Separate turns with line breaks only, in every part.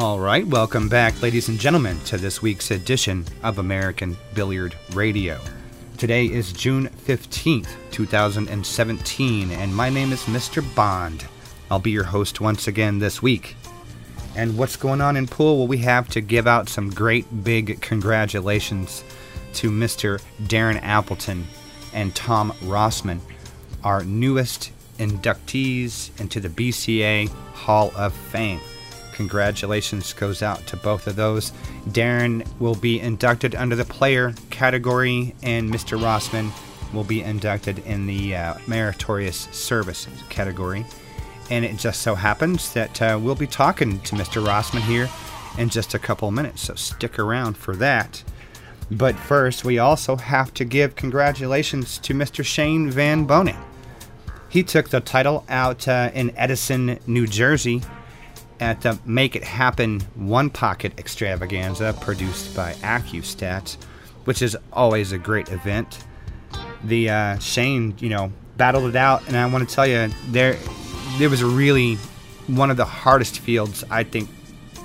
All right, welcome back, ladies and gentlemen, to this week's edition of American Billiard Radio. Today is June 15th, 2017, and my name is Mr. Bond. I'll be your host once again this week. And what's going on in pool? Well, we have to give out some great big congratulations to Mr. Darren Appleton and Tom Rossman, our newest inductees into the BCA Hall of Fame. Congratulations goes out to both of those. Darren will be inducted under the player category, and Mr. Rossman will be inducted in the uh, meritorious service category. And it just so happens that uh, we'll be talking to Mr. Rossman here in just a couple minutes, so stick around for that. But first, we also have to give congratulations to Mr. Shane Van Boening. He took the title out uh, in Edison, New Jersey at the Make It Happen One Pocket Extravaganza produced by AccuStats, which is always a great event. The uh, Shane, you know, battled it out, and I want to tell you, there, there was really one of the hardest fields I think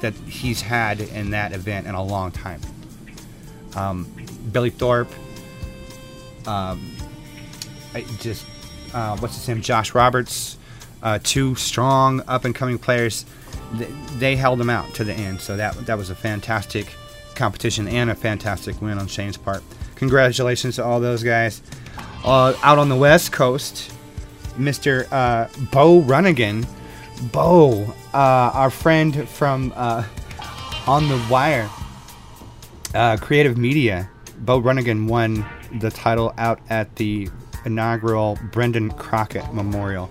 that he's had in that event in a long time. Um, Billy Thorpe, um, just uh, what's his name, Josh Roberts, uh, two strong up and coming players. They, held him out to the end, so that that was a fantastic competition and a fantastic win on Shane's part. Congratulations to all those guys. Uh, out on the West Coast, Mr. Uh, Bo Runnigan. Bo, uh, our friend from uh, On the Wire, uh, Creative Media, Bo Runnigan won the title out at the inaugural Brendan Crockett Memorial.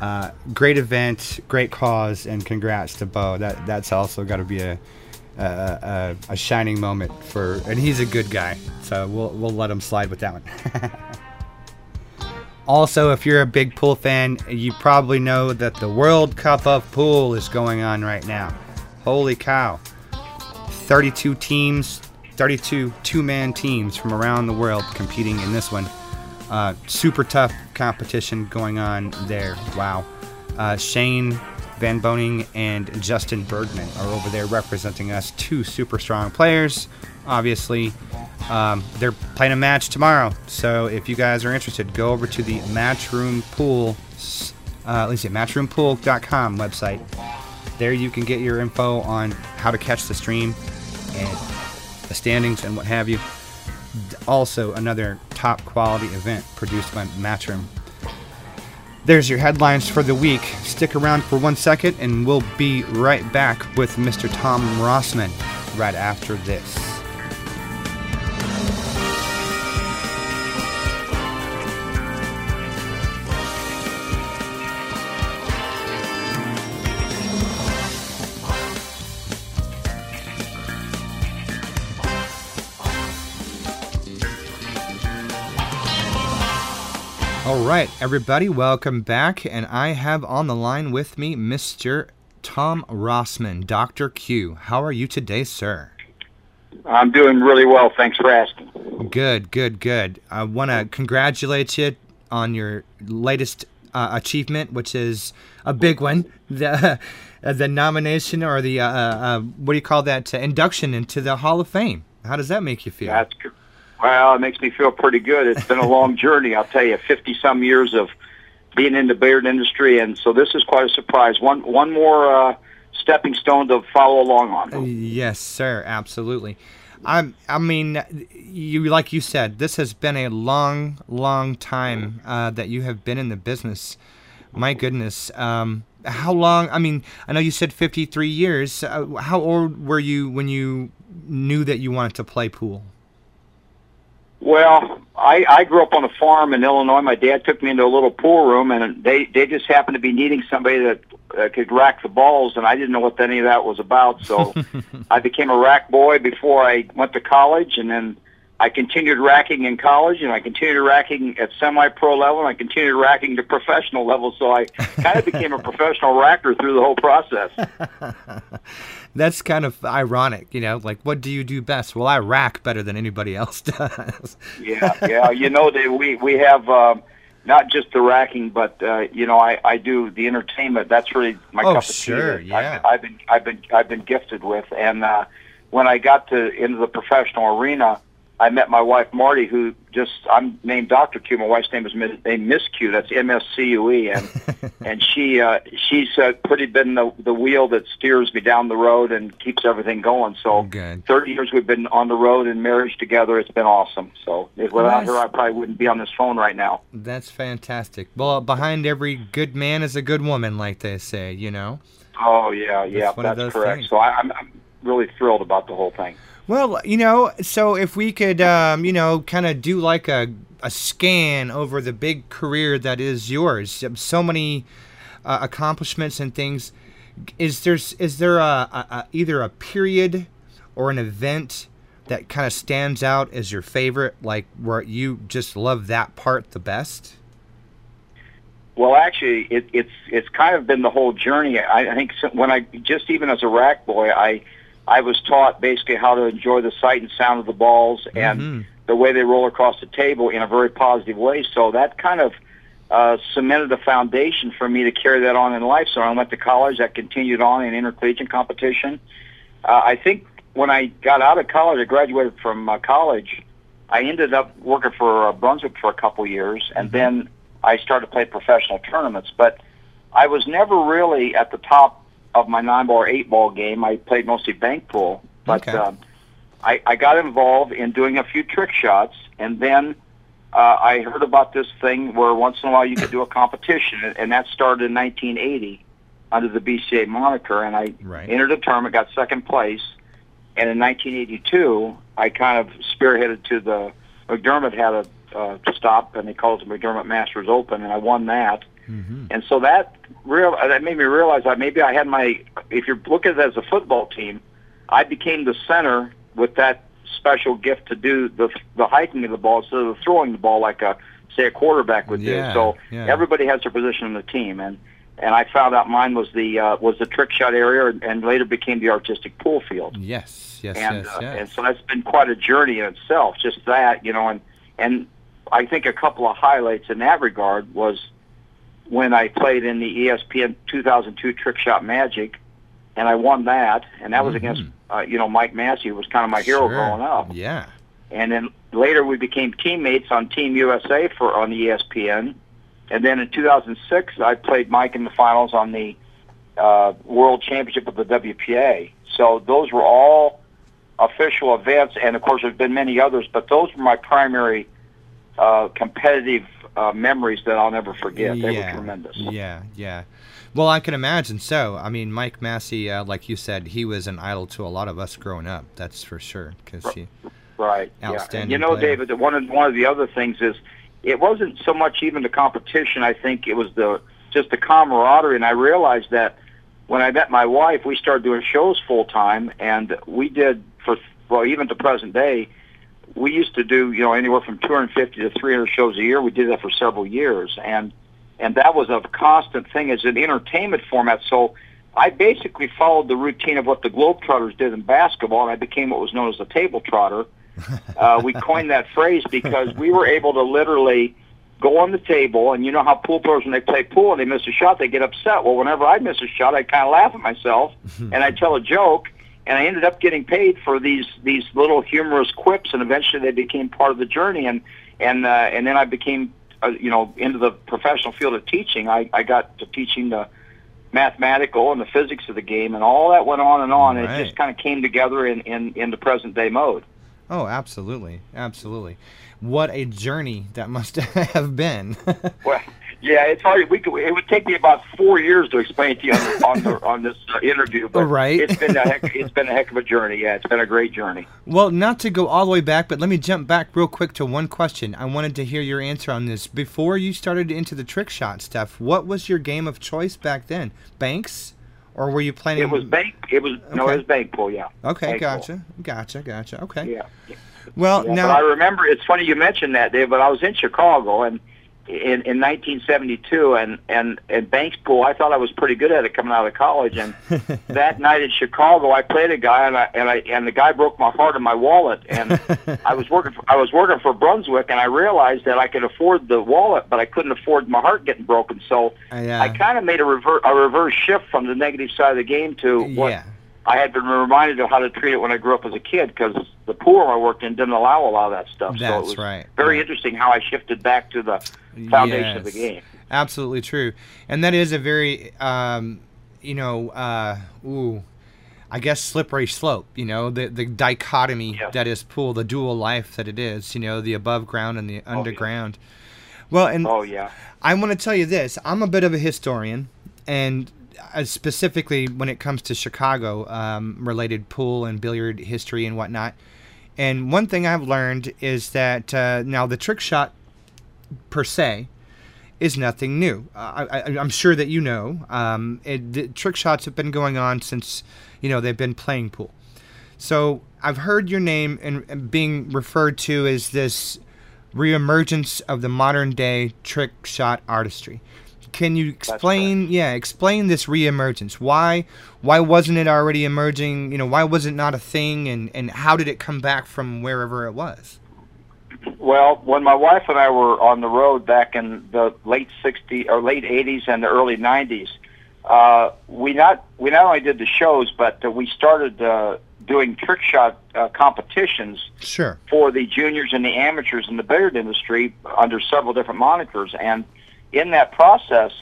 Uh, great event, great cause, and congrats to Bo. That that's also got to be a, a, a a shining moment for, and he's a good guy, so we'll we'll let him slide with that one. also, if you're a big pool fan, you probably know that the World Cup of Pool is going on right now. Holy cow! 32 teams, 32 two-man teams from around the world competing in this one. Uh, super tough competition going on there. Wow. Uh, Shane Van Boening and Justin Bergman are over there representing us. Two super strong players. Obviously, um, they're playing a match tomorrow. So if you guys are interested, go over to the Matchroom Pool, uh, let's see, matchroompool.com website. There you can get your info on how to catch the stream and the standings and what have you also another top quality event produced by Matchroom. There's your headlines for the week. Stick around for one second and we'll be right back with Mr. Tom Rossman right after this. Right, everybody, welcome back. And I have on the line with me Mr. Tom Rossman, Dr. Q. How are you today, sir?
I'm doing really well. Thanks for asking.
Good, good, good. I want to congratulate you on your latest uh, achievement, which is a big one the, uh, the nomination or the, uh, uh what do you call that, induction into the Hall of Fame. How does that make you feel?
That's good. Well, it makes me feel pretty good. It's been a long journey, I'll tell you. Fifty some years of being in the billiard industry, and so this is quite a surprise. One one more uh, stepping stone to follow along on.
Yes, sir. Absolutely. I I mean, you like you said, this has been a long, long time uh, that you have been in the business. My goodness. Um, how long? I mean, I know you said 53 years. Uh, how old were you when you knew that you wanted to play pool?
Well, I, I grew up on a farm in Illinois. My dad took me into a little pool room, and they they just happened to be needing somebody that uh, could rack the balls, and I didn't know what any of that was about. So I became a rack boy before I went to college, and then I continued racking in college, and I continued racking at semi-pro level, and I continued racking to professional level. So I kind of became a professional racker through the whole process.
That's kind of ironic, you know. Like, what do you do best? Well, I rack better than anybody else does.
yeah, yeah. You know, they, we we have. Uh, not just the racking, but uh, you know, I, I do the entertainment. That's really my
Oh,
cup of
sure,
tea.
yeah.
I've, I've been I've been I've been gifted with, and uh, when I got to into the professional arena, I met my wife Marty, who just I'm named Doctor Q. My wife's name is Miss, named Miss Q. That's M S C U E, and and she uh, she's uh, pretty been the the wheel that steers me down the road and keeps everything going. So
Good.
30 years we've been on the road in marriage together. It's been awesome. So if without
Nice.
her, I probably wouldn't be on this phone right now.
That's fantastic. Well, behind every good man is a good woman, like they say, you know?
Oh yeah, yeah,
one of
that's correct.
things.
So I, I'm, I'm really thrilled about the whole thing.
Well, you know, so if we could, um, you know, kind of do like a, a scan over the big career that is yours, so many uh, accomplishments and things. Is there is there a, a, a either a period or an event that kind of stands out as your favorite, like where you just love that part the best?
Well, actually, it, it's it's kind of been the whole journey. I, I think when I just even as a rack boy, I I was taught basically how to enjoy the sight and sound of the balls and
Mhm.
the way they roll across the table in a very positive way. So that kind of uh, cemented a foundation for me to carry that on in life. So I went to college. I continued on in intercollegiate competition. Uh, I think when I got out of college, I graduated from uh, college. I ended up working for uh, Brunswick for a couple years, and then I started playing professional tournaments. But I was never really at the top of my nine ball or eight ball game. I played mostly bank pool, but
Okay.
um, I, I got involved in doing a few trick shots, and then uh, I heard about this thing where once in a while you could do a competition, and- that started in 1980 under the BCA moniker, and I
Right.
entered a tournament, got second place, and in 1982 I kind of spearheaded to the McDermott had a uh, stop, and they called it the McDermott Masters Open, and I won that.
Mm-hmm.
And so that real that made me realize that maybe I had my if you're looking at it as a football team, I became the center with that special gift to do the the hiking of the ball instead of throwing the ball like a say a quarterback would
Yeah,
do. So
yeah.
everybody has their position in the team and and I found out mine was the uh, was the trick shot area and, and later became the artistic pool field
Yes, yes,
and
yes,
uh,
yes.
and so that's been quite a journey in itself. Just that, you know, and and I think a couple of highlights in that regard was when I played in the ESPN 2002 Trick Shot Magic, and I won that, and that was
Mhm.
against uh, you know Mike Massey, who was kind of my hero
Sure.
growing up.
Yeah.
And then later we became teammates on Team USA for on the ESPN. And then in 2006, I played Mike in the finals on the uh, World Championship of the WPA. So those were all official events, and of course there's been many others, but those were my primary uh, competitive uh, memories that I'll never forget. They
yeah,
were tremendous.
Yeah, yeah. Well, I can imagine so. I mean, Mike Massey, uh, like you said, he was an idol to a lot of us growing up. That's for sure. Because he,
Right. Yeah.
Outstanding
you know,
player.
David, one of one of the other things is it wasn't so much even the competition. I think it was the just the camaraderie, and I realized that when I met my wife, we started doing shows full time, and we did for well, even to present day, we used to do you know anywhere from 250 to 300 shows a year. We did that for several years, and and that was a constant thing as an entertainment format. So. I basically followed the routine of what the Globetrotters did in basketball, and I became what was known as a table trotter uh, we coined that phrase because we were able to literally go on the table, and you know how pool players when they play pool and they miss a shot, they get upset. Well, whenever I miss a shot, I kind of laugh at myself and I tell a joke, and I ended up getting paid for these these little humorous quips, and eventually they became part of the journey, and and uh, and then I became uh, you know into the professional field of teaching. I I got to teaching the mathematical and the physics of the game, and all that went on and on, and it just kind of came together in in in the present day mode.
oh, absolutely, absolutely. What a journey that must have been.
Well, yeah, it's hard. We could, it would take me about four years to explain to you on, on, the, on this uh, interview, but
Right.
it's been a heck, it's been a heck of a journey. Yeah, it's been a great journey.
well, not to go all the way back, but let me jump back real quick to one question. I wanted to hear your answer on this. Before you started into the trick shot stuff, what was your game of choice back then? Banks, or were you playing?
It was bank. It was no, it was bank pool. Yeah.
Okay,
bank pool.
gotcha, gotcha, gotcha. Okay.
Yeah.
Well,
Yeah,
now
I remember it's funny you mentioned that, Dave. But I was in Chicago, and in, in 1972, and and and Banks pool. I thought I was pretty good at it coming out of college. And that night in Chicago, I played a guy, and I and I and the guy broke my heart and my wallet. And I was working for, I was working for Brunswick, and I realized that I could afford the wallet, but I couldn't afford my heart getting broken. So
Uh, yeah.
I kind of made a reverse a reverse shift from the negative side of the game to what
yeah.
I had been reminded of how to treat it when I grew up as a kid because the pool I worked in didn't allow a lot of that stuff. so
That's
it was
right,
very
right.
interesting how I shifted back to the foundation of the
Yes.
game.
Absolutely true, and that is a very, um, you know, uh, ooh, I guess slippery slope. You know, the the dichotomy
Yes.
that is pool, the dual life that it is. You know, the above ground and the underground. Well, and
Oh yeah.
I want to tell you this: I'm a bit of a historian, and specifically when it comes to Chicago um, related pool and billiard history and whatnot. And one thing I've learned is that uh, now the trick shot per se is nothing new. Uh, I, I'm sure that you know um, it, trick shots have been going on since you know they've been playing pool. So I've heard your name and being referred to as this reemergence of the modern day trick shot artistry. Can you explain? Yeah, explain this reemergence. Why? Why wasn't it already emerging? You know, why was it not a thing? And and how did it come back from wherever it was?
Well, when my wife and I were on the road back in the late '60s or late '80s and the early '90s, uh, we not we not only did the shows, but uh, we started uh, doing trick shot uh, competitions
Sure.
for the juniors and the amateurs in the billiard industry under several different monikers. And in that process,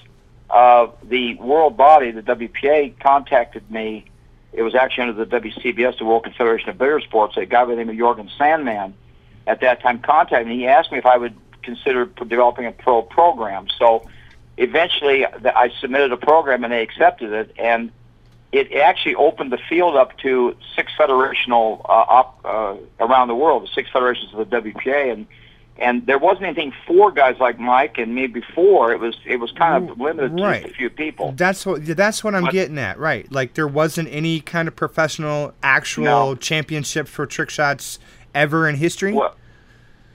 uh, the world body, the WPA, contacted me. It was actually under the WCBS, the World Confederation of Billiard Sports. A guy by the name of Jorgen Sandman at that time contacted me. He asked me if I would consider developing a pro program. So eventually, I submitted a program and they accepted it. And it actually opened the field up to six federational uh, op, uh, around the world, the six federations of the WPA, and and there wasn't anything for guys like Mike and me before. It was it was kind of limited to
Right.
just a few people.
That's what that's what I'm
What-
getting at, right? Like there wasn't any kind of professional actual
No.
championship for trick shots ever in history.
Well,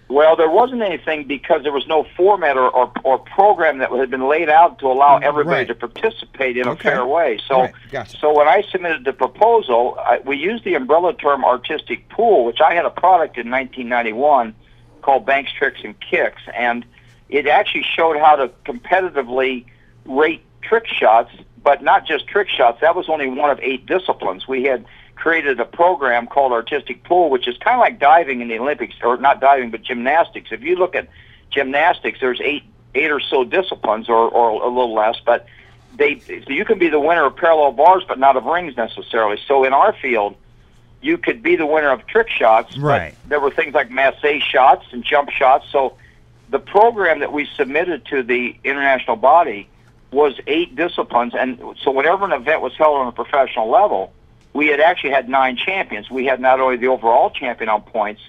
well, there wasn't anything because there was no format or, or, or program that had been laid out to allow mm, everybody
Right.
to participate in
Okay.
a fair way. So,
Right, gotcha.
so when I submitted the proposal, I, we used the umbrella term artistic pool, which I had a product in 1991 called Banks Tricks and Kicks, and it actually showed how to competitively rate trick shots, but not just trick shots. That was only one of eight disciplines. We had created a program called Artistic Pool, which is kind of like diving in the Olympics, or not diving, but gymnastics. If you look at gymnastics, there's eight eight or so disciplines, or, or a little less, but they so you can be the winner of parallel bars, but not of rings necessarily. So in our field, you could be the winner of trick shots,
Right.
there were things like masse shots and jump shots. So the program that we submitted to the international body was eight disciplines, and so whenever an event was held on a professional level, we had actually had nine champions. We had not only the overall champion on points,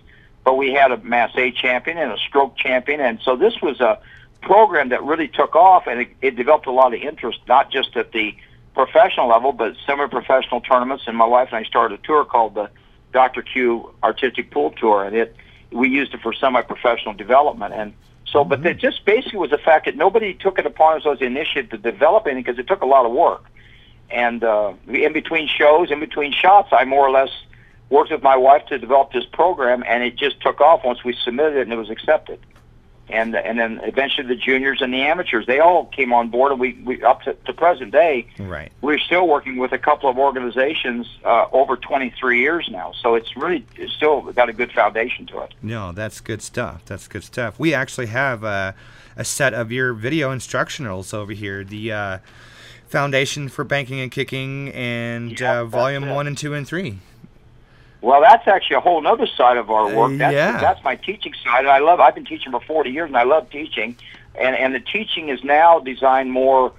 but we had a masse champion and a stroke champion, and so this was a program that really took off, and it, it developed a lot of interest, not just at the professional level, but semi-professional tournaments. And my wife and I started a tour called the Dr. Q Artistic Pool Tour, and it we used it for semi-professional development. And so, but it just basically was the fact that nobody took it upon themselves the initiative to develop anything because it took a lot of work. And uh, in between shows, in between shots, I more or less worked with my wife to develop this program, and it just took off once we submitted it and it was accepted. And and then eventually the juniors and the amateurs, they all came on board, and we, we up to, to present day,
Right.
we're still working with a couple of organizations uh, over 23 years now. So it's really it's still got a good foundation to it.
No, that's good stuff. That's good stuff. We actually have uh, a set of your video instructionals over here. The uh, Foundation for Banking and Kicking and
Yeah,
uh, Volume 1 and 2 and 3.
Well, that's actually a whole other side of our work. That's,
yeah.
that's my teaching side. And I love. I've been teaching for 40 years, and I love teaching. And and the teaching is now designed more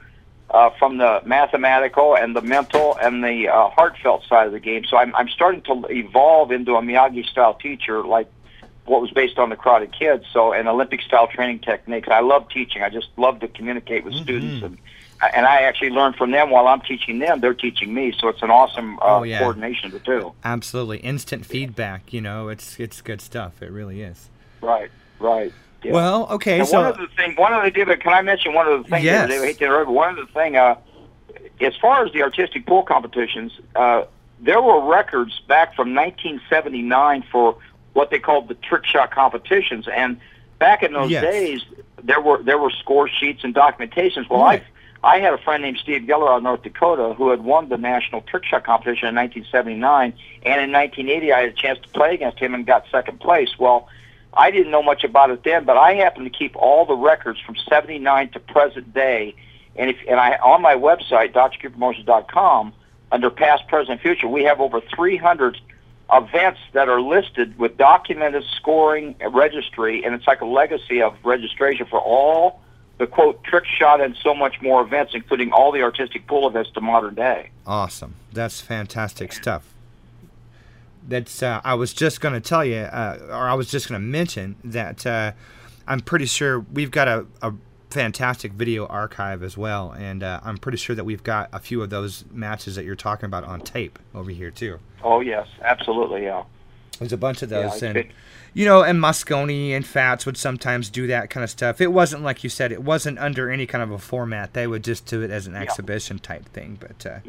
uh, from the mathematical and the mental and the uh, heartfelt side of the game. So I'm I'm starting to evolve into a Miyagi style teacher, like what was based on the Karate Kid. So and Olympic style training techniques. I love teaching. I just love to communicate with students and. And I actually learn from them while I'm teaching them. They're teaching me, so it's an awesome uh,
Oh, yeah.
coordination of the two.
Absolutely. Instant feedback, you know, it's it's good stuff. It really is.
Right, right. Yeah.
Well, okay,
And
so
one other thing, one other thing, can I mention one other thing?
Yes.
I hate to interrupt, one other thing, uh, as far as the artistic pool competitions, uh, there were records back from 1979 for what they called the trick shot competitions, and back in those
Yes.
days, there were there were score sheets and documentations. Well,
Right.
I I had a friend named Steve Geller out of North Dakota who had won the national trick shot competition in 1979, and in 1980 I had a chance to play against him and got second place. Well. I didn't know much about it then, but I happen to keep all the records from '79 to present day, and if and I on my website drqpromotions.com under past, present, future, we have over 300 events that are listed with documented scoring registry, and it's like a legacy of registration for all the quote trick shot and so much more events, including all the artistic pool events to modern day.
awesome. That's fantastic stuff. That's uh, I was just going to tell you, uh, or I was just going to mention that uh, I'm pretty sure we've got a, a fantastic video archive as well, and uh, I'm pretty sure that we've got a few of those matches that you're talking about on tape over here too.
Oh yes, absolutely, yeah.
There's a bunch of those,
it's
and
been-
you know, and Mosconi and Fats would sometimes do that kind of stuff. It wasn't like you said; it wasn't under any kind of a format. They would just do it as an exhibition type thing. But uh,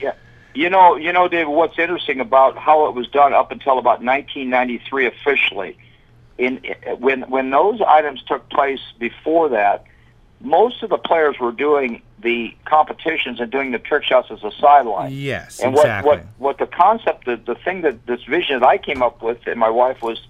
Yeah. You know, you know, David, what's interesting about how it was done up until about 1993 officially, in when when those items took place before that, most of the players were doing the competitions and doing the trick shots as a sideline.
yes,
And
exactly.
what, what what the concept, the, the thing that this vision that I came up with and my wife was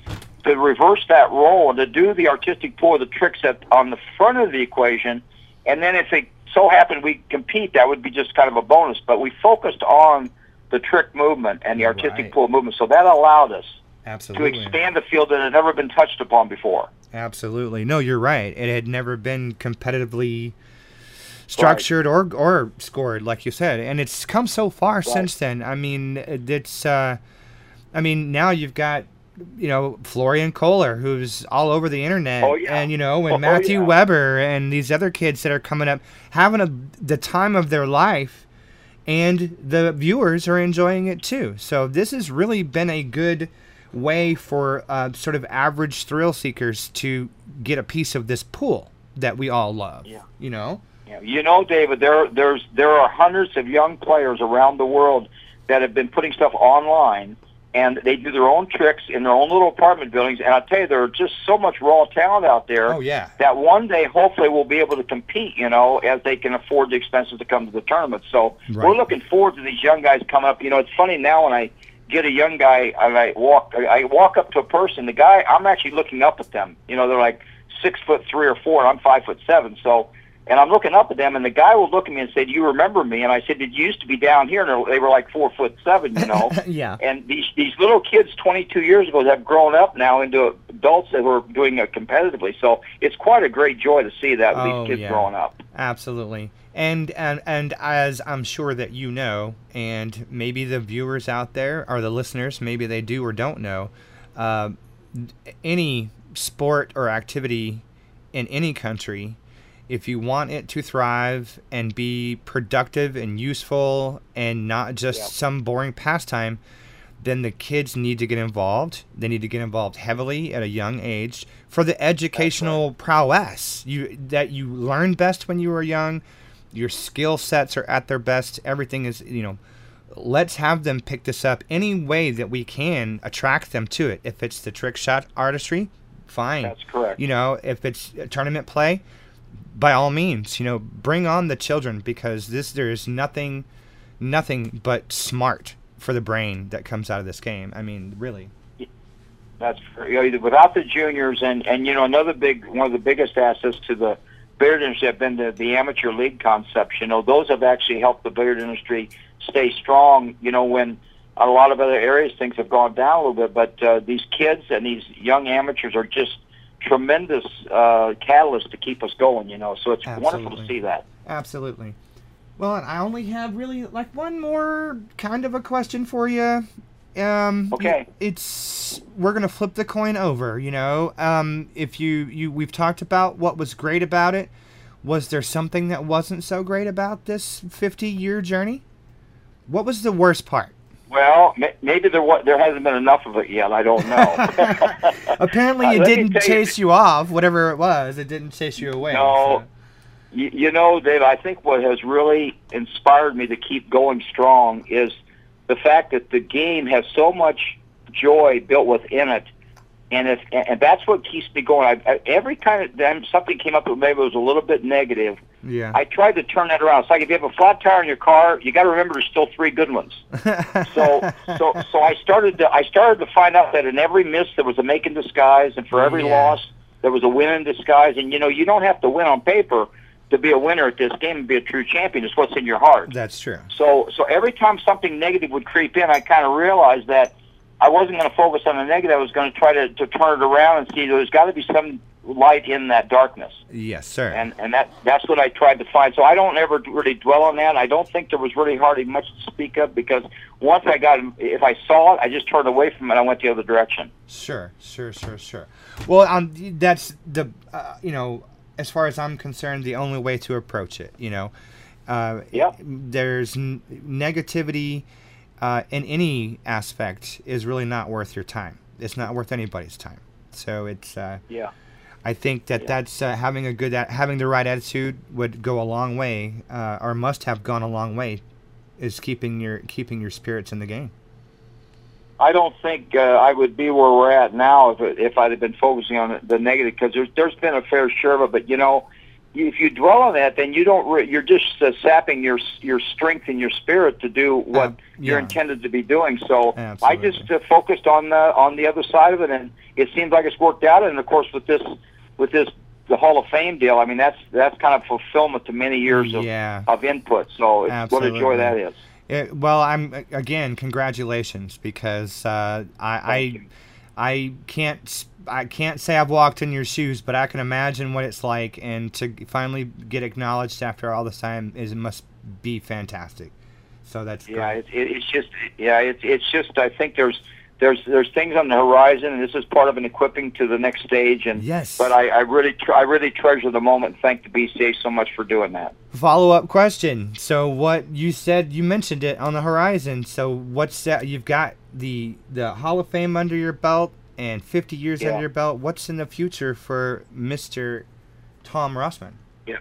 to reverse that role and to do the artistic pool the tricks at, on the front of the equation, and then if it so happened we compete, that would be just kind of a bonus. But we focused on the trick movement and the artistic
Right.
pool movement, so that allowed us to expand the field that had never been touched upon before.
Absolutely. No, you're right. It had never been competitively structured or or scored like you said, and it's come so far since then. I mean, it's uh I mean, now you've got you know Florian Kohler, who's all over the internet,
Oh, yeah.
and you know, and
Oh,
Matthew
yeah.
Weber, and these other kids that are coming up, having a the time of their life, and the viewers are enjoying it too. So this has really been a good way for uh, sort of average thrill seekers to get a piece of this pool that we all love.
Yeah.
You know.
Yeah, you know, David, there there's there are hundreds of young players around the world that have been putting stuff online, and they do their own tricks in their own little apartment buildings. And I tell you, there are just so much raw talent out there
Oh yeah.
that one day, hopefully, we'll be able to compete. You know, as they can afford the expenses to come to the tournament. So
Right.
we're looking forward to these young guys coming up. You know, it's funny now when I get a young guy and I walk, I walk up to a person. The guy, I'm actually looking up at them. You know, they're like six foot three or four, and I'm five foot seven. So. And I'm looking up at them, and the guy will look at me and say, "Do you remember me?" And I said, "Did you used to be down here?" And they were like four foot seven, you know.
yeah.
And these these little kids 22 years ago have grown up now into adults that were doing it competitively. So it's quite a great joy to see that
Oh,
these kids
yeah.
growing up.
Absolutely. And, and and as I'm sure that you know, and maybe the viewers out there or the listeners, maybe they do or don't know, uh, any sport or activity in any country, if you want it to thrive and be productive and useful and not just
Yeah.
some boring pastime, then the kids need to get involved. They need to get involved heavily at a young age for the educational prowess you that you learn best when you are young. Your skill sets are at their best. Everything is, you know, let's have them pick this up any way that we can attract them to it. If it's the trick shot artistry, fine.
That's correct.
You know, if it's a tournament play, by all means, you know, bring on the children because this there is nothing nothing but smart for the brain that comes out of this game. I mean, really.
That's you know, without the juniors and and you know another big one of the biggest assets to the billiard industry have been the, the amateur league concepts. You know those have actually helped the billiard industry stay strong. You know when a lot of other areas things have gone down a little bit, but uh, these kids and these young amateurs are just tremendous uh, catalysts to keep us going. You know, so it's wonderful to see that.
Absolutely. Well, and I only have really like one more kind of a question for you. Um,
Okay.
It's we're gonna flip the coin over. You know, um, if you you we've talked about what was great about it. Was there something that wasn't so great about this 50 year journey? What was the worst part?
Well, maybe there was, there hasn't been enough of it yet. I don't know.
Apparently, it uh, didn't chase you, you, off. Whatever it was, it didn't chase you away.
No. So. You, you know, Dave. I think what has really inspired me to keep going strong is the fact that the game has so much joy built within it and if and that's what keeps me going. I, I, every time then something came up that maybe was a little bit negative,
yeah,
I tried to turn that around. It's like if you have a flat tire in your car, you got to remember there's still three good ones. so so so I started to I started to find out that in every miss there was a make in disguise, and for every yeah. loss there was a win in disguise. And you know you don't have to win on paper to be a winner at this game and be a true champion. It's what's in your heart.
That's true.
So so every time something negative would creep in, I kind of realized that I wasn't going to focus on the negative. I was going to try to, to turn it around and see there's got to be some light in that darkness.
Yes, sir.
And and that that's what I tried to find. So I don't ever really dwell on that. I don't think there was really hardly much to speak of because once I got, if I saw it, I just turned away from it. I went the other direction.
Sure, sure, sure, sure. Well, um, that's the uh, you know, as far as I'm concerned, the only way to approach it. You know, uh,
yeah.
There's n- negativity uh, in any aspect is really not worth your time. It's not worth anybody's time. So it's uh,
yeah.
I think that
yeah.
that's uh, having a good having the right attitude would go a long way, uh, or must have gone a long way, is keeping your keeping your spirits in the game.
I don't think uh, I would be where we're at now if if I'd have been focusing on the negative because there's there's been a fair share of it. But you know, if you dwell on that, then you don't. Re- you're just uh, sapping your your strength and your spirit to do what yeah. you're intended to be doing. So
Absolutely.
I just uh, focused on the on the other side of it, and it seems like it's worked out. And of course, with this with this the Hall of Fame deal, I mean that's that's kind of fulfillment to many years of
yeah.
of input. So it's what a joy that is.
It, well, I'm again congratulations because uh, I I, can't I can't say I've walked in your shoes, but I can imagine what it's like, and to finally get acknowledged after all this time is must be fantastic. So that's
yeah, it's it's just yeah, it's it's just I think there's there's there's things on the horizon, and this is part of an equipping to the next stage. And
yes,
but I, I really tr- I really treasure the moment. and Thank the BCA so much for doing that.
Follow up question. So what you said you mentioned it on the horizon. So what's that? You've got the the Hall of Fame under your belt and 50 years yeah. under your belt. What's in the future for Mister Tom Rossman?
Yeah.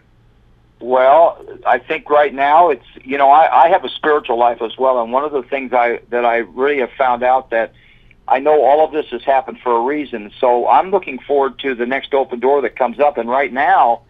Well, I think right now it's you know I, I have a spiritual life as well, and one of the things I that I really have found out that I know all of this has happened for a reason. So I'm looking forward to the next open door that comes up. And right now,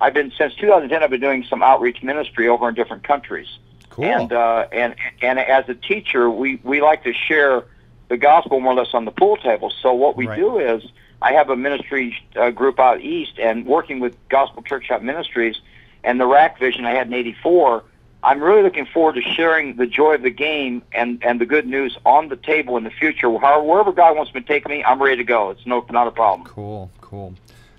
I've been since 2010. I've been doing some outreach ministry over in different countries.
Cool.
And uh, and and as a teacher, we we like to share the gospel more or less on the pool table. So what we
right.
do is I have a ministry uh, group out east, and working with Gospel Trick Shot Ministries and the Rack Vision I had in '84 I'm really looking forward to sharing the joy of the game and, and the good news on the table in the future. However, wherever God wants me to take me, I'm ready to go. It's no not a problem.
Cool, cool.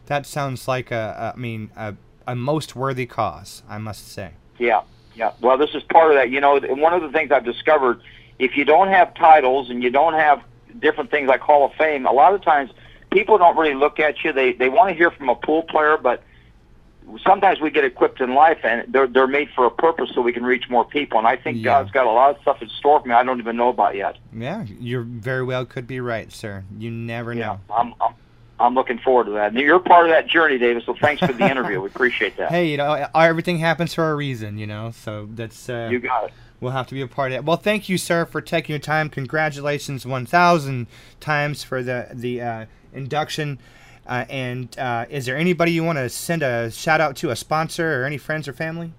That sounds like a, I mean, a, a most worthy cause, I must say.
Yeah, yeah. Well, this is part of that. You know, one of the things I've discovered, if you don't have titles and you don't have different things like Hall of Fame, a lot of times people don't really look at you. They they want to hear from a pool player, but sometimes we get equipped in life and they're they're made for a purpose so we can reach more people. And I think yeah. God's got a lot of stuff in store for me I don't even know about yet.
Yeah, you very well could be right, sir. You never
yeah,
know.
I'm, I'm I'm looking forward to that. You're part of that journey, David. So thanks for the interview. We appreciate that.
Hey, you know, everything happens for a reason, you know. So that's uh,
you got it.
We'll have to be a part of it. Well, thank you, sir, for taking your time. Congratulations, one thousand times for the the uh, induction. Uh, and uh, is there anybody you want to send a shout out to, a sponsor or any friends or family?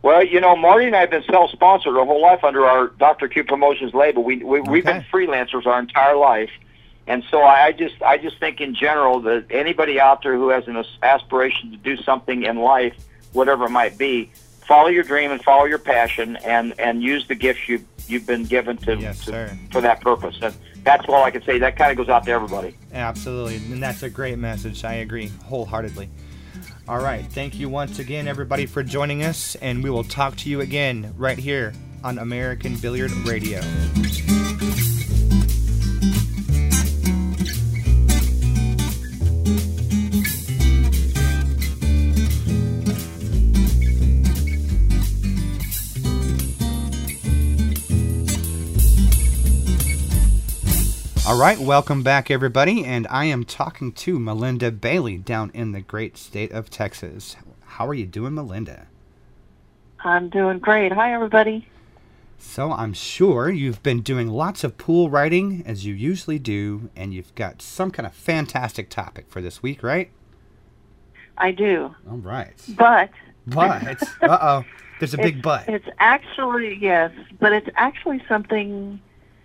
Well, you know, Marty and I have been self-sponsored our whole life under our Dr. Q Promotions label. We, we we've been freelancers our entire life, and so I just I just think in general that anybody out there who has an aspiration to do something in life, whatever it might be, follow your dream and follow your passion, and and use the gifts you you've been given to,
yes,
to for that purpose. And that's all I can say. That kind of goes out to everybody.
Absolutely, and that's a great message. I agree wholeheartedly. All right, thank you once again, everybody, for joining us, and we will talk to you again right here on American Billiard Radio. All right, welcome back, everybody. And I am talking to Melinda Bailey down in the great state of Texas. How are you doing, Melinda?
I'm doing great. Hi, everybody.
So, I'm sure you've been doing lots of pool writing as you usually do, and you've got some kind of fantastic topic for this week, right?
I do.
All right.
But.
But. uh oh. There's a big
it's,
but.
It's actually, yes, but it's actually something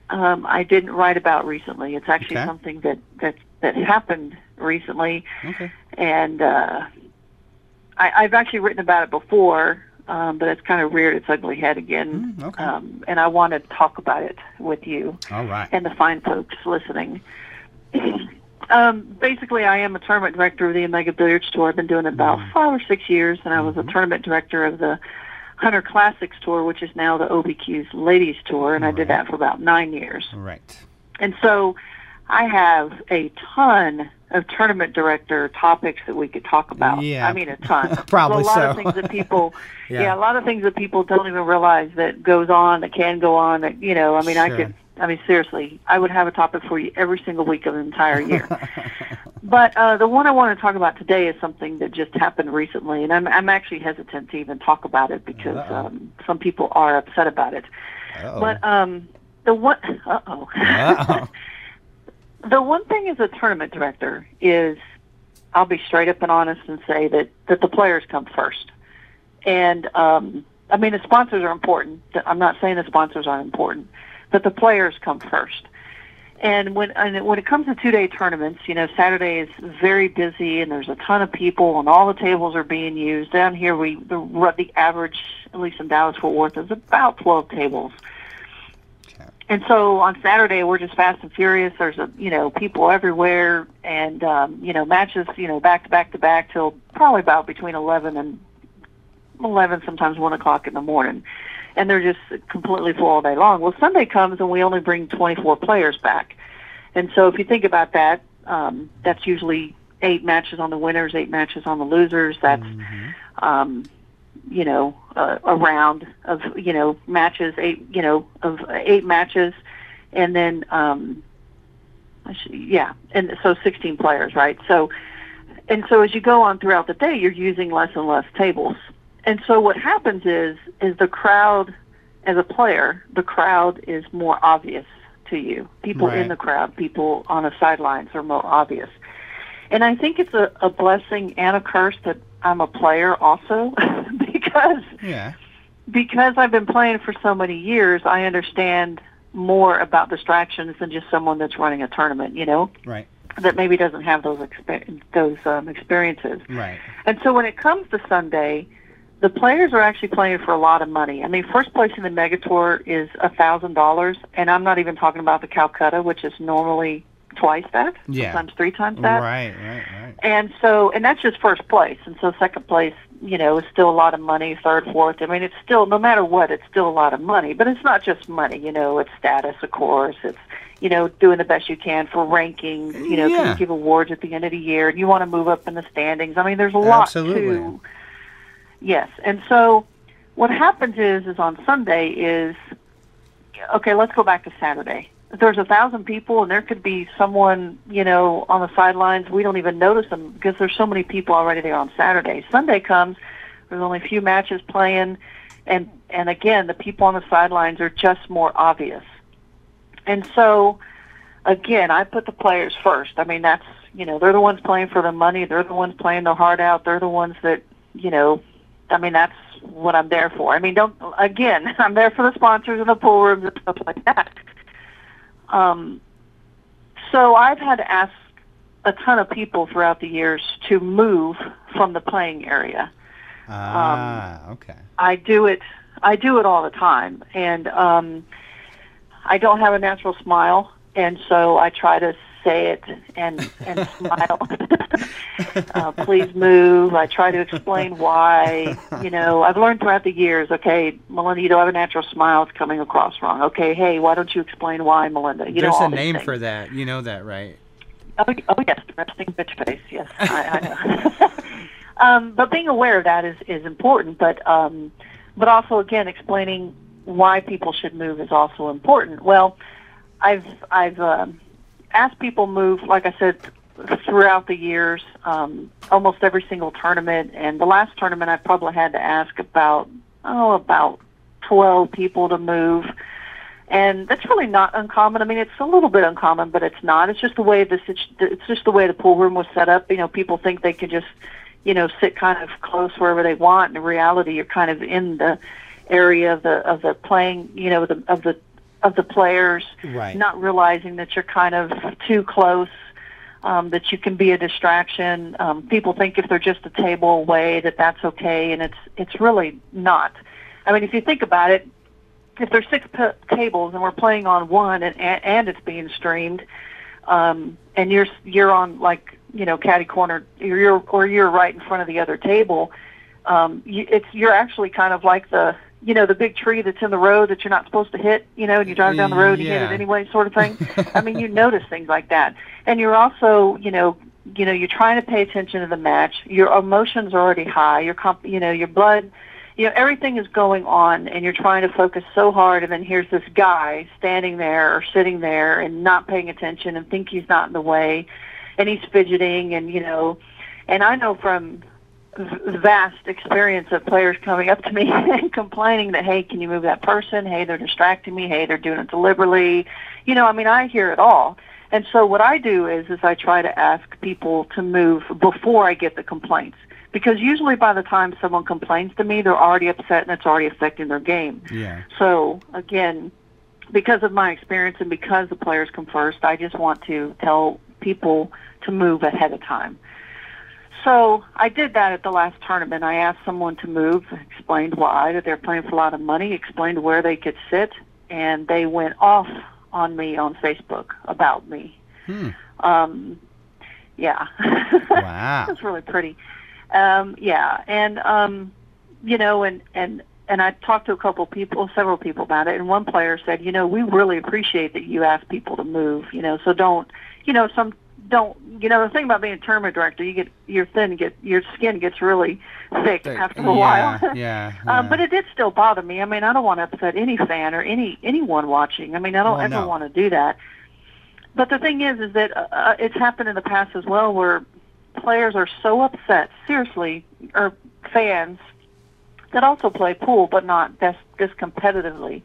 um, I didn't write about recently. It's actually
Okay.
something that, that, that happened recently.
Okay.
And uh, I, I've actually written about it before, um, but it's kind of reared its ugly head again.
Mm, okay.
Um, and I want to talk about it with you.
All right.
and the fine folks listening. um, basically, I am a tournament director of the Omega Billiards Tour. I've been doing it about five or six years, and I was a tournament director of the Hunter Classics Tour, which is now the OB Cues Ladies Tour, and I did that for about nine years.
Right.
And so I have a ton of tournament director topics that we could talk about.
Yeah.
I mean, a ton.
Probably
a lot
so.
of things that people,
Yeah.
yeah. a lot of things that people don't even realize that goes on, that can go on. That you know, I mean, I could. I mean, seriously, I would have a topic for you every single week of the entire year. but uh, the one I want to talk about today is something that just happened recently, and I'm I'm actually hesitant to even talk about it because um, some people are upset about it.
Uh-oh.
But um, the one, uh oh. The one thing as a tournament director is I'll be straight up and honest and say that that the players come first. And um I mean the sponsors are important. I'm not saying the sponsors aren't important, but the players come first. And when and when it comes to two day tournaments, you know, Saturday is very busy and there's a ton of people and all the tables are being used. Down here we the the average at least in Dallas Fort Worth is about 12 tables. And so on Saturday we're just fast and furious. There's a you know people everywhere, and um, you know matches you know back to back to back till probably about between eleven and eleven, sometimes one o'clock in the morning, and they're just completely full all day long. Well, Sunday comes and we only bring 24 players back, and so if you think about that, um, that's usually eight matches on the winners, eight matches on the losers. That's um, you know, a, a round of, you know, matches, eight, you know, of eight matches. And then, um, should, yeah, and so 16 players, right? So, and so as you go on throughout the day, you're using less and less tables. And so what happens is, is the crowd, as a player, the crowd is more obvious to you. People
Right.
in the crowd, people on the sidelines are more obvious. And I think it's a, a blessing and a curse that I'm a player also because
Yeah.
because I've been playing for so many years, I understand more about distractions than just someone that's running a tournament, you know,
Right.
that maybe doesn't have those expe- those um, experiences.
Right.
And so when it comes to Sunday, the players are actually playing for a lot of money. I mean, first place in the Mega Tour is a thousand dollars, and I'm not even talking about the Calcutta, which is normally twice that,
Yeah.
sometimes three times that.
Right. Right. Right.
And so, and that's just first place. And so, second place, you know, it's still a lot of money. Third, fourth. I mean, it's still no matter what, it's still a lot of money. But it's not just money. You know, it's status, of course. It's you know, doing the best you can for rankings. You know,
Yeah.
you give awards at the end of the year, and you want to move up in the standings. I mean, there's a lot
Absolutely.
to. Yes, and so what happens is, is on Sunday is, okay, let's go back to Saturday. There's a thousand people and there could be someone, you know, on the sidelines, we don't even notice them because there's so many people already there on Saturday. Sunday comes, there's only a few matches playing, and and again, the people on the sidelines are just more obvious. And so, again, I put the players first. I mean, that's you know, they're the ones playing for the money. They're the ones playing their heart out. They're the ones that you know. I mean, that's what I'm there for. I mean, don't again, I'm there for the sponsors and the pool rooms and stuff like that. Um, so I've had to ask a ton of people throughout the years to move from the playing area.
Ah. okay.
I do it. I do it all the time, and um, I don't have a natural smile, and so I try to say it and and smile. uh, please move. I try to explain why. You know, I've learned throughout the years. Okay, Melinda, you don't have a natural smile. It's coming across wrong. Okay, hey, why don't you explain why, Melinda? You
There's
know,
a name
things.
for that. You know that, right?
Oh, oh yes, resting bitch face. Yes, I, I know. um, but being aware of that is is important. But um, but also again explaining why people should move is also important. Well, I've I've um, asked people move, like I said, throughout the years, um, almost every single tournament. And the last tournament, I probably had to ask about oh about twelve people to move. And that's really not uncommon. I mean, it's a little bit uncommon, but it's not. It's just the way this. It's just the way the pool room was set up. You know, people think they can just, you know, sit kind of close wherever they want. In reality, you're kind of in the area of the of the playing. You know, the of the of the players,
right.
not realizing that you're kind of too close um, that you can be a distraction. Um, people think if they're just a table away that that's okay, and it's it's really not. I mean, if you think about it, if there's six p- tables and we're playing on one and and it's being streamed, um, and you're you're on like you know caddy corner, you're or you're right in front of the other table, um, you, it's you're actually kind of like the you know, the big tree that's in the road that you're not supposed to hit, you know, and you drive down the road and you hit it anyway, sort of thing. I mean, you notice things like that. And you're also, you know, you know, you're trying to pay attention to the match. Your emotions are already high. Your comp, you know, your blood, you know, everything is going on and you're trying to focus so hard and then here's this guy standing there or sitting there and not paying attention and think he's not in the way and he's fidgeting and, you know, and I know from vast experience of players coming up to me and complaining that hey can you move that person? Hey they're distracting me. Hey they're doing it deliberately. You know i mean i hear it all. And so what i do is is i try to ask people to move before i get the complaints. Because usually by the time someone complains to me they're already upset and it's already affecting their game.
Yeah.
So again because of my experience and because the players come first i just want to tell people to move ahead of time so I did that at the last tournament. I asked someone to move, explained why, that they're playing for a lot of money, explained where they could sit, and they went off on me on Facebook about me.
Hmm.
Um, yeah.
Wow.
It was really pretty. Um, yeah, and um, you know, and and and I talked to a couple people, several people about it, and one player said, you know, we really appreciate that you ask people to move, you know, so don't, you know, some don't you know the thing about being a tournament director you get your thin get your skin gets really thick after a
yeah,
while.
Yeah, yeah.
um, but it did still bother me. I mean i don't want to upset any fan or any anyone watching. I mean i don't
Well,
ever
no.
want to do that. But the thing is is that uh, it's happened in the past as well where players are so upset seriously or fans that also play pool but not this this competitively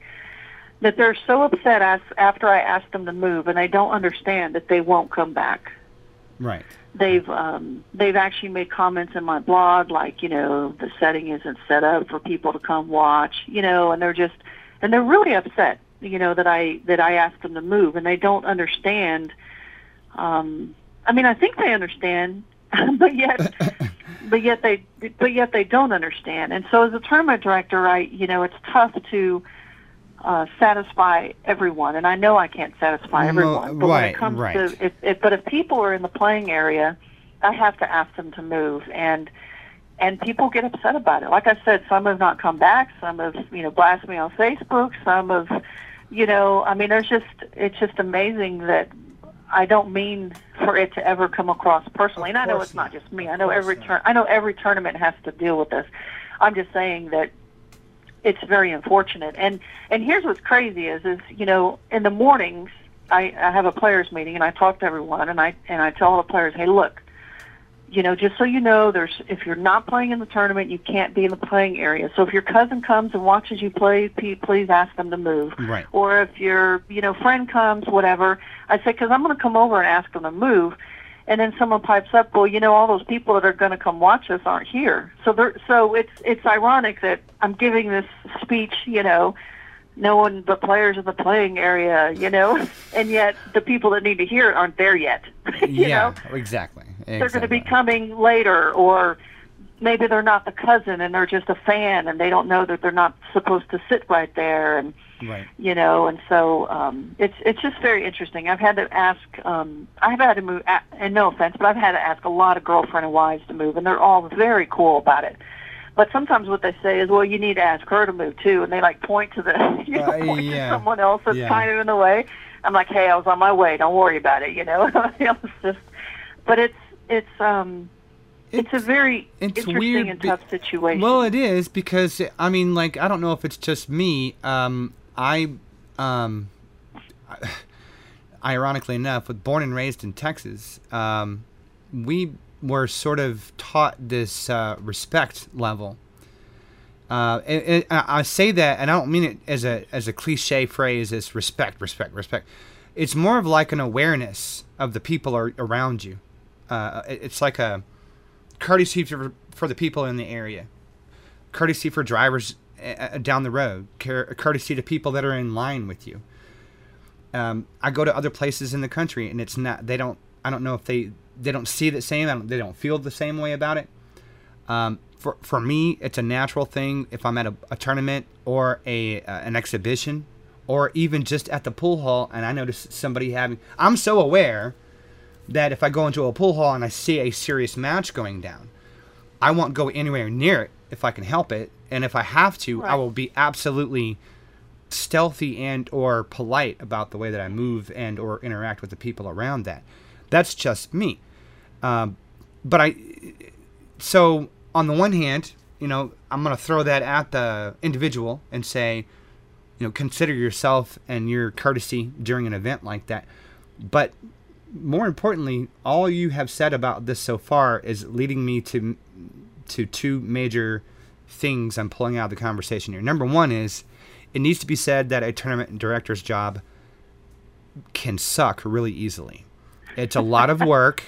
that they're so upset as after I ask them to move and they don't understand that they won't come back.
right.
They've um, they've actually made comments in my blog like you know the setting isn't set up for people to come watch you know and they're just and they're really upset you know that I that I asked them to move and they don't understand. Um, I mean I think they understand, but yet but yet they but yet they don't understand. And so as a tournament director, I you know it's tough to uh, satisfy everyone, and I know I can't satisfy everyone. But when it comes
right.
to if, if but if people are in the playing area, I have to ask them to move and. And people get upset about it. Like I said, some have not come back. Some have, you know, blasted me on Facebook. Some have, you know, I mean, there's just, it's just amazing that I don't mean for it to ever come across personally. And I know it's not just me. I know every turn. I know every tournament has to deal with this. I'm just saying that it's very unfortunate. And and here's what's crazy is is you know in the mornings I, I have a players meeting and I talk to everyone and I and I tell all the players, hey, look, you know, just so you know, there's if you're not playing in the tournament, you can't be in the playing area. So if your cousin comes and watches you play, please ask them to move.
Right.
Or if your you know friend comes, whatever, I say because I'm going to come over and ask them to move. And then someone pipes up, well, you know, all those people that are going to come watch us aren't here. So there, so it's it's ironic that I'm giving this speech, you know, no one but players in the playing area, you know, and yet the people that need to hear it aren't there yet. you
yeah,
know,
exactly.
they're going to be coming later, or maybe they're not the cousin and they're just a fan and they don't know that they're not supposed to sit right there, and
Right.
you know, and so um, it's it's just very interesting. I've had to ask, um, I've had to move, a- and no offense, but I've had to ask a lot of girlfriend and wives to move, and they're all very cool about it. But sometimes what they say is, well, you need to ask her to move too, and they like point to the, you know,
Uh,
point
yeah.
to someone else that's
Yeah.
kind of in the way. I'm like, hey, I was on my way. Don't worry about it, you know. it's just, but it's it's um it's, a very
it's
interesting
weird
and tough situation.
Well, it is because I mean, like, I don't know if it's just me. Um, I, um, ironically enough, with born and raised in Texas, um, we were sort of taught this uh, respect level. Uh, it, I say that, and I don't mean it as a as a cliche phrase, as respect, respect, respect. It's more of like an awareness of the people are around you. Uh, it, it's like a courtesy for, for the people in the area, courtesy for drivers uh, down the road, courtesy to people that are in line with you. Um, I go to other places in the country, and it's not. They don't. I don't know if they they don't see the same. Don't, they don't feel the same way about it. Um, for for me, it's a natural thing. If I'm at a, a tournament or a uh, an exhibition, or even just at the pool hall, and I notice somebody having, I'm so aware that if I go into a pool hall and I see a serious match going down, I won't go anywhere near it if I can help it, and if I have to, right. I will be absolutely stealthy and or polite about the way that I move and or interact with the people around that. That's just me. Um, but I, so on the one hand, you know, I'm going to throw that at the individual and say, you know, consider yourself and your courtesy during an event like that. But more importantly, all you have said about this so far is leading me to to two major things I'm pulling out of the conversation here. Number one is it needs to be said that a tournament director's job can suck really easily. It's a lot of work,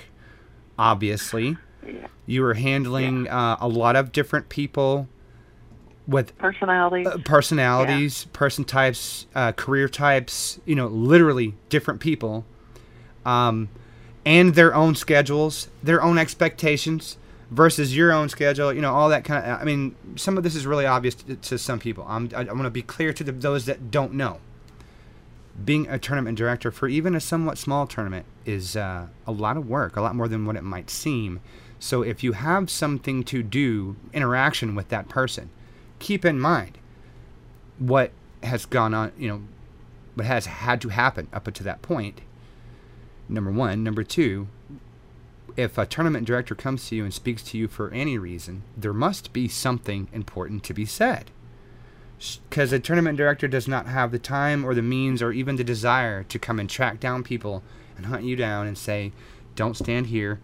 obviously. Yeah. You are handling yeah. uh, a lot of different people with
personalities, uh,
personalities, yeah. person types, uh, career types. You know, literally different people, um, and their own schedules, their own expectations versus your own schedule. You know, all that kind of. I mean, some of this is really obvious to, to some people. I'm, I, I want to be clear to the, those that don't know. Being a tournament director for even a somewhat small tournament is uh, a lot of work, a lot more than what it might seem. So if you have something to do, interaction with that person, keep in mind what has gone on. You know, what has had to happen up to that point. Number one. Number two, if a tournament director comes to you and speaks to you for any reason, there must be something important to be said. Because a tournament director does not have the time or the means or even the desire to come and track down people and hunt you down and say, don't stand here.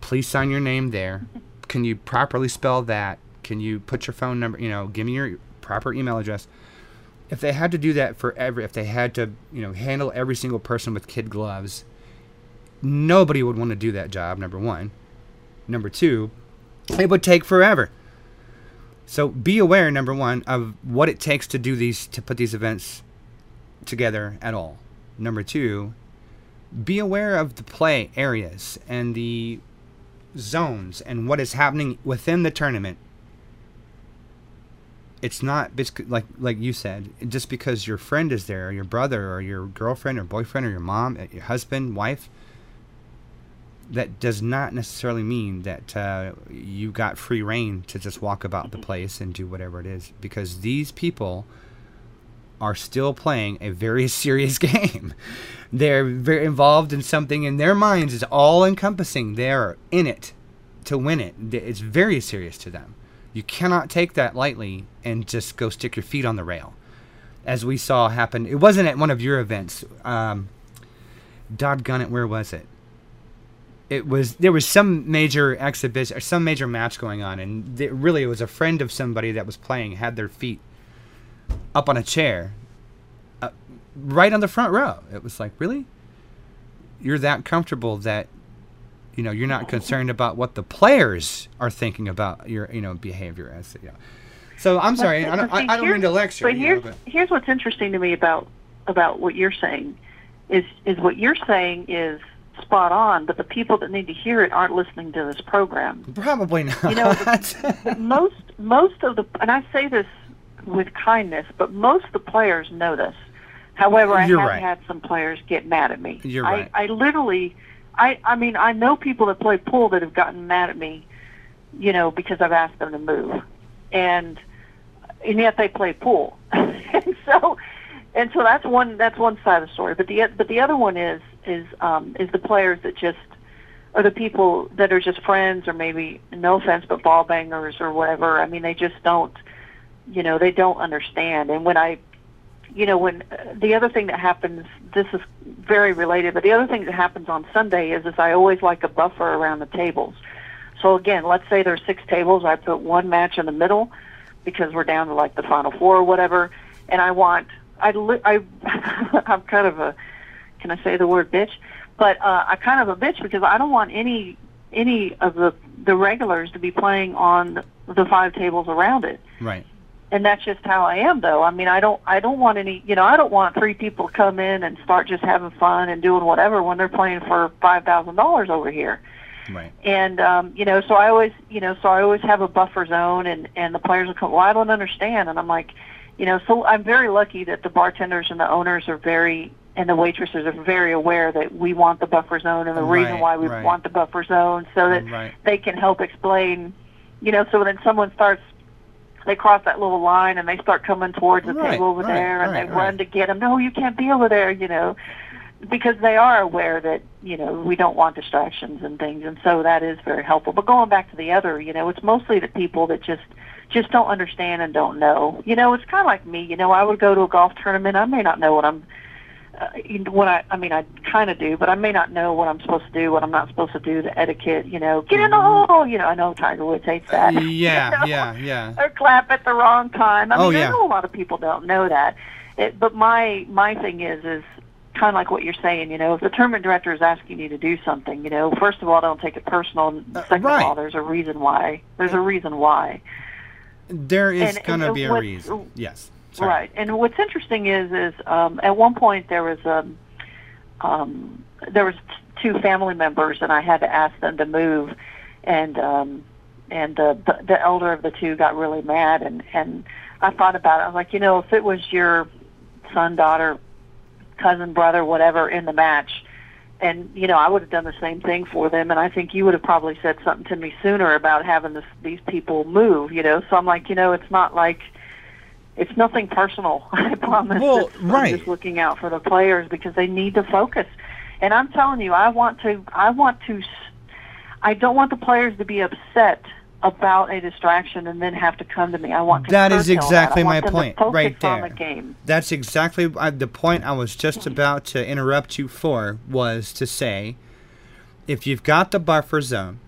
Please sign your name there. Can you properly spell that? Can you put your phone number, you know, give me your proper email address? If they had to do that for every, if they had to, you know, handle every single person with kid gloves, nobody would want to do that job, number one. Number two, it would take forever. So be aware, number one, of what it takes to do these, to put these events together at all. Number two, be aware of the play areas and the zones and what is happening within the tournament. It's not like like you said, just because your friend is there, or your brother, or your girlfriend, or boyfriend, or your mom, uh, your husband, wife that does not necessarily mean that uh, you got free reign to just walk about the place and do whatever it is because these people are still playing a very serious game. They're very involved in something in their minds is all encompassing. They're in it to win it. It's very serious to them. You cannot take that lightly and just go stick your feet on the rail. As we saw happen, it wasn't at one of your events. Um, Doggone it, where was it? It was there was some major exhibition or some major match going on, and it really it was a friend of somebody that was playing had their feet up on a chair, uh, right on the front row. It was like really, you're that comfortable that you know you're not concerned about what the players are thinking about your you know behavior as you know. So I'm sorry, I don't, I, I don't mean to lecture.
But here's know, but. here's what's interesting to me about about what you're saying is is what you're saying is spot on, but the people that need to hear it aren't listening to this program.
Probably not.
You know, the, most most of the and I say this with kindness, but most of the players know this. However, I
You're
have
right.
had some players get mad at me.
You're right.
I, I literally, I I mean, I know people that play pool that have gotten mad at me, you know, because I've asked them to move, and and yet they play pool, and so and so that's one that's one side of the story. But the but the other one is is um, is the players that just are the people that are just friends or maybe no offense but ball bangers or whatever. I mean they just don't you know they don't understand. And when I you know, when uh, the other thing that happens, this is very related, but the other thing that happens on Sunday is, is I always like a buffer around the tables. So again, let's say there's six tables. I put one match in the middle because we're down to like the final four or whatever, and I want I li- I I'm kind of a can I say the word bitch? But uh, I kind of a bitch because I don't want any any of the the regulars to be playing on the five tables around it.
Right.
And that's just how I am, though. I mean, I don't, I don't want any, you know, I don't want three people to come in and start just having fun and doing whatever when they're playing for five thousand dollars over here.
Right.
And um, you know, so I always, you know, so I always have a buffer zone, and and the players will come. Well, I don't understand, and I'm like, you know, so I'm very lucky that the bartenders and the owners are very and the waitresses are very aware that we want the buffer zone and the
Right,
reason why we
right.
want the buffer zone so that
Right.
they can help explain you know so then someone starts they cross that little line and they start coming towards the table over there and they run to get them no you can't be over there you know because they are aware that you know we don't want distractions and things and so that is very helpful but going back to the other you know it's mostly the people that just just don't understand and don't know you know it's kind of like me you know i would go to a golf tournament i may not know what i'm uh, what I, I mean, I kind of do, but I may not know what I'm supposed to do, what I'm not supposed to do, the etiquette, you know, get in the hole, you know, I know Tiger Woods hates that.
Mm-hmm. Yeah,
you know?
yeah, yeah.
or clap at the wrong time. I
Oh,
mean,
yeah.
I know a lot of people don't know that. It, but my my thing is is kind of like what you're saying. You know, if the tournament director is asking you to do something, you know, first of all, don't take it personal. and
Uh,
Second
right.
of all, there's a reason why. There's a reason why.
There is going to be a reason. Yes. Sorry.
Right. And what's interesting is is um, at one point there was um, um, there was two family members, and I had to ask them to move, and um, and the, the the elder of the two got really mad, and and I thought about it. I was like, you know, if it was your son, daughter, cousin, brother, whatever in the match. And you know, I would have done the same thing for them, and I think you would have probably said something to me sooner about having this, these people move. You know, so I'm like, you know, it's not like it's nothing personal. I promise.
Well,
It's-
right.
I'm just looking out for the players because they need to focus. And I'm telling you, I want to. I want to. s- I don't want the players to be upset about a distraction and then have to come to me. I want to.
That is
curtail that.
exactly my point, right there.
the game.
That's exactly uh, the point I was just about to interrupt you for was to say if you've got the buffer zone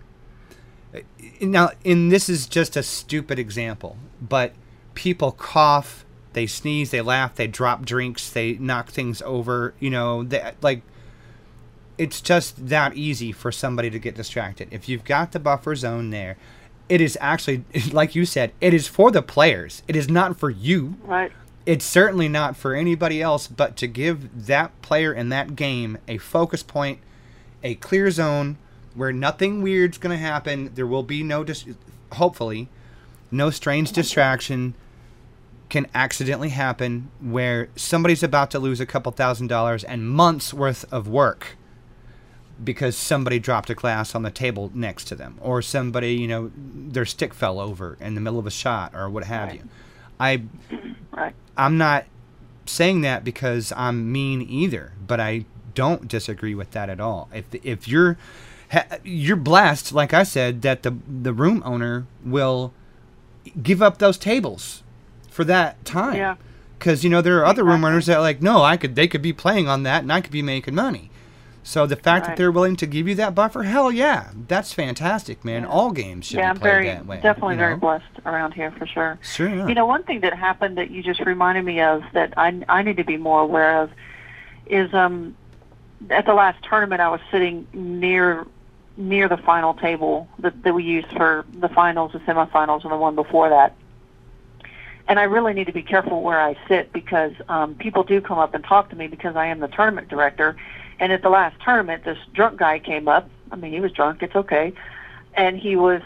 uh, now and this is just a stupid example but people cough they sneeze they laugh they drop drinks they knock things over you know they, like it's just that easy for somebody to get distracted if you've got the buffer zone there it is actually like you said it is for the players it is not for you
Right.
it's certainly not for anybody else but to give that player in that game a focus point, a clear zone where nothing weird's going to happen. There will be no, dis- hopefully, no strange distraction can accidentally happen where somebody's about to lose a couple thousand dollars and months worth of work because somebody dropped a glass on the table next to them or somebody you know their stick fell over in the middle of a shot or what have
Right.
you i
Right.
I'm not saying that because I'm mean either, but I don't disagree with that at all. If if you're ha- you're blessed, like I said, that the the room owner will give up those tables for that time.
Yeah.
Because you know there are other room owners that are like, no, I could they could be playing on that and I could be making money. So the fact that they're willing to give you that buffer, hell yeah, that's fantastic, man.
Yeah.
All games should
yeah,
be played
very
that way.
definitely
you
very
know?
blessed around here for sure.
Sure. yeah.
You know, one thing that happened that you just reminded me of that I I need to be more aware of is um at the last tournament I was sitting near near the final table that, that we used for the finals, the semifinals, and the one before that. And I really need to be careful where I sit because um, people do come up and talk to me because I am the tournament director. And at the last tournament, this drunk guy came up. I mean, he was drunk. It's okay. And he was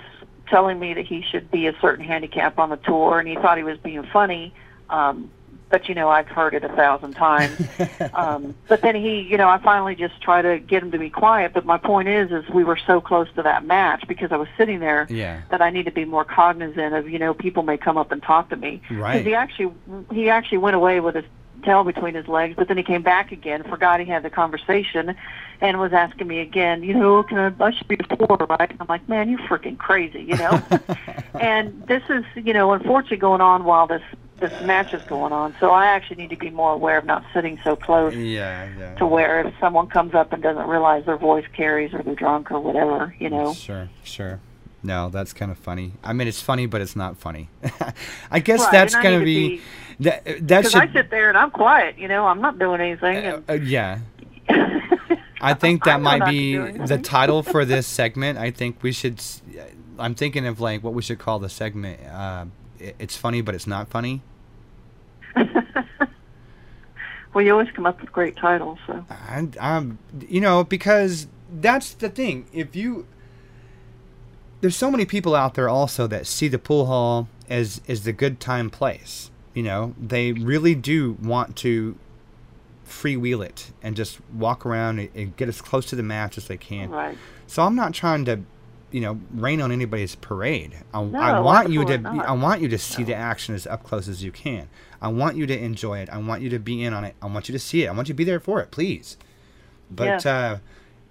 telling me that he should be a certain handicap on the tour, and he thought he was being funny. Um, but you know, I've heard it a thousand times. um, but then he, you know, I finally just try to get him to be quiet. But my point is, is we were so close to that match because I was sitting there
Yeah.
that I need to be more cognizant of. You know, people may come up and talk to me.
Right.
Because he actually, he actually went away with his tail between his legs, but then he came back again, forgot he had the conversation, and was asking me again. You know, can I, I should be a four, right? I'm like, man, you're freaking crazy, you know. and this is, you know, unfortunately going on while this this match is going on. So I actually need to be more aware of not sitting so close
Yeah, yeah.
to where if someone comes up and doesn't realize their voice carries or they're drunk or whatever, you know.
Sure, sure. No, that's kind of funny. I mean, it's funny, but it's not funny. I guess
Right,
that's
I
going to be,
be-
that. That
Because I sit there and I'm quiet, you know, I'm not doing anything.
uh,
And
uh, yeah, I think that
I
might be the title for this segment. I think we should. I'm thinking of like what we should call the segment. Uh, it's funny, but it's not funny.
well, you always come up with great titles, so.
And um, you know, because that's the thing. If you there's so many people out there also that see the pool hall as as the good time place. You know, they really do want to freewheel it and just walk around and, and get as close to the match as they can.
Right.
So I'm not trying to, you know, rain on anybody's parade. I,
No,
I want you to,
not.
I want you to see
No.
the action as up close as you can. I want you to enjoy it. I want you to be in on it. I want you to see it. I want you to be there for it, please. But
Yes.
uh,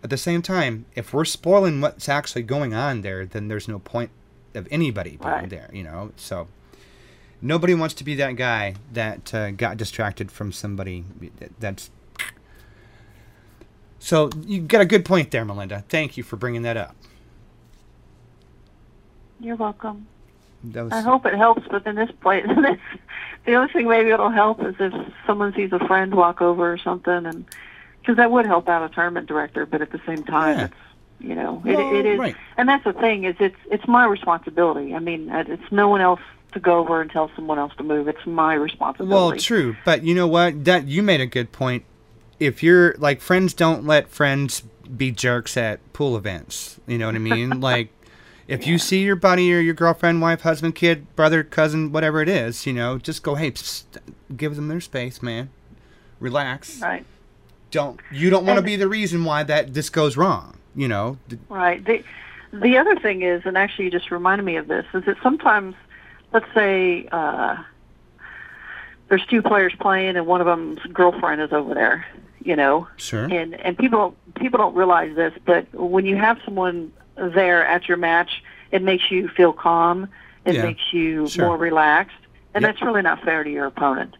at the same time, if we're spoiling what's actually going on there, then there's no point of anybody being
Right.
there. You know, so nobody wants to be that guy that uh, got distracted from somebody that's. So you got a good point there, Melinda. Thank you for bringing that up.
You're welcome.
That was
I hope it helps, but in this place, this, the only thing maybe it'll help is if someone sees a friend walk over or something, and because that would help out a tournament director. But at the same time,
Yeah.
it's you know, it,
Well,
it is,
right.
and that's the thing is it's it's my responsibility. I mean, uh, it's no one else to go over and tell someone else to move. It's my responsibility.
well, true, but you know what? That you made a good point. If you're like friends, don't let friends be jerks at pool events. You know what I mean? like, if you see your buddy or your girlfriend, wife, husband, kid, brother, cousin, whatever it is, you know, just go, hey, psst, give them their space, man. Relax.
Right.
Don't you don't want to be the reason why that this goes wrong. You know.
Right. The the other thing is, and actually you just reminded me of this, is that sometimes, let's say, uh, there's two players playing and one of them's girlfriend is over there, you know,
Sure.
and and people people don't realize this, but when you have someone there at your match, it makes you feel calm. It
Yeah.
makes you
Sure.
more relaxed, and
Yep.
that's really not fair to your opponent.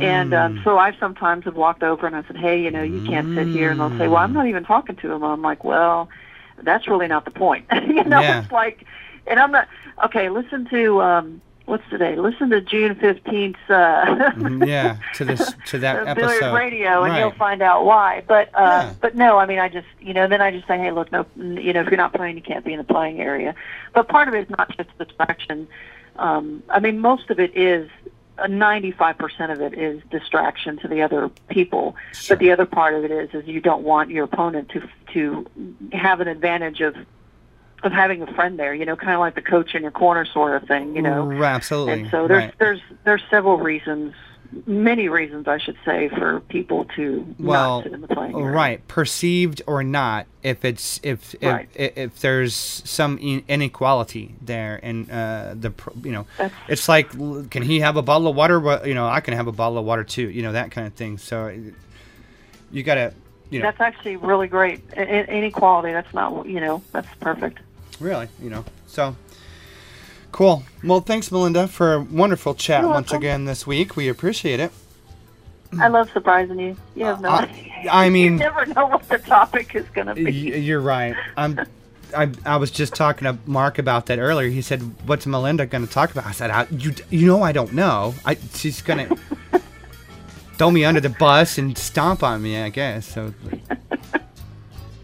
And um, so I sometimes have walked over and I said, "Hey, you know, you can't sit here." And they'll say, "Well, I'm not even talking to him." I'm like, "Well, that's really not the point." you know,
Yeah.
it's like, and I'm not okay. Listen to um, what's today? Listen to June fifteenth. Uh,
Mhm, yeah. To this to that
Billiard
episode.
Radio, and
Right.
you'll find out why. But uh,
Yeah.
but no, I mean, I just you know, then I just say, hey, look, no, you know, if you're not playing, you can't be in the playing area. But part of it is not just distraction. Um, I mean, most of it is. Uh, 95% of it is distraction to the other people,
Sure.
but the other part of it is is you don't want your opponent to to have an advantage of of having a friend there, you know, kind of like the coach in your corner sort of thing, you know.
Right, absolutely.
And so there's
right.
there's there's several reasons, many reasons I should say, for people to
well,
not sit in the area.
right, perceived or not, if it's if if
Right.
if, if there's some inequality there, and uh, the you know,
That's-
it's like, can he have a bottle of water? Well, you know, I can have a bottle of water too. You know, that kind of thing. So you gotta, you know,
That's actually really great. I- Inequality. That's not you know that's perfect.
really, you know, so. Cool. Well, thanks, Melinda, for a wonderful chat
You're
once
welcome.
again this week. We appreciate it.
I love surprising you. You have no.
Uh, I
you
mean, you
never know what the topic is going to be.
You're right. I'm. I, I was just talking to Mark about that earlier. He said, "What's Melinda going to talk about?" I said, I, "You you know I don't know. I she's going to throw me under the bus and stomp on me, I guess." So,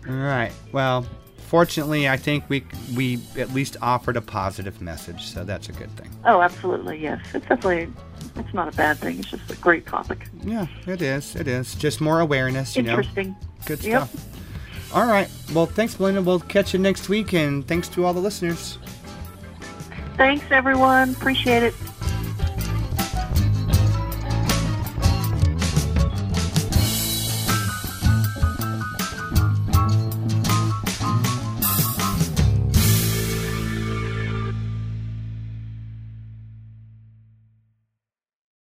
all right. Well, fortunately, I think we we at least offered a positive message, so that's a good thing.
Oh, absolutely. Yes, it's definitely. It's not a bad thing. It's just a great topic.
Yeah, it is. It is just more awareness, you know.
Interesting.
Good
Yep.
stuff. All right. Well, thanks, Melinda. We'll catch you next week, and thanks to all the listeners.
Thanks, everyone. Appreciate it.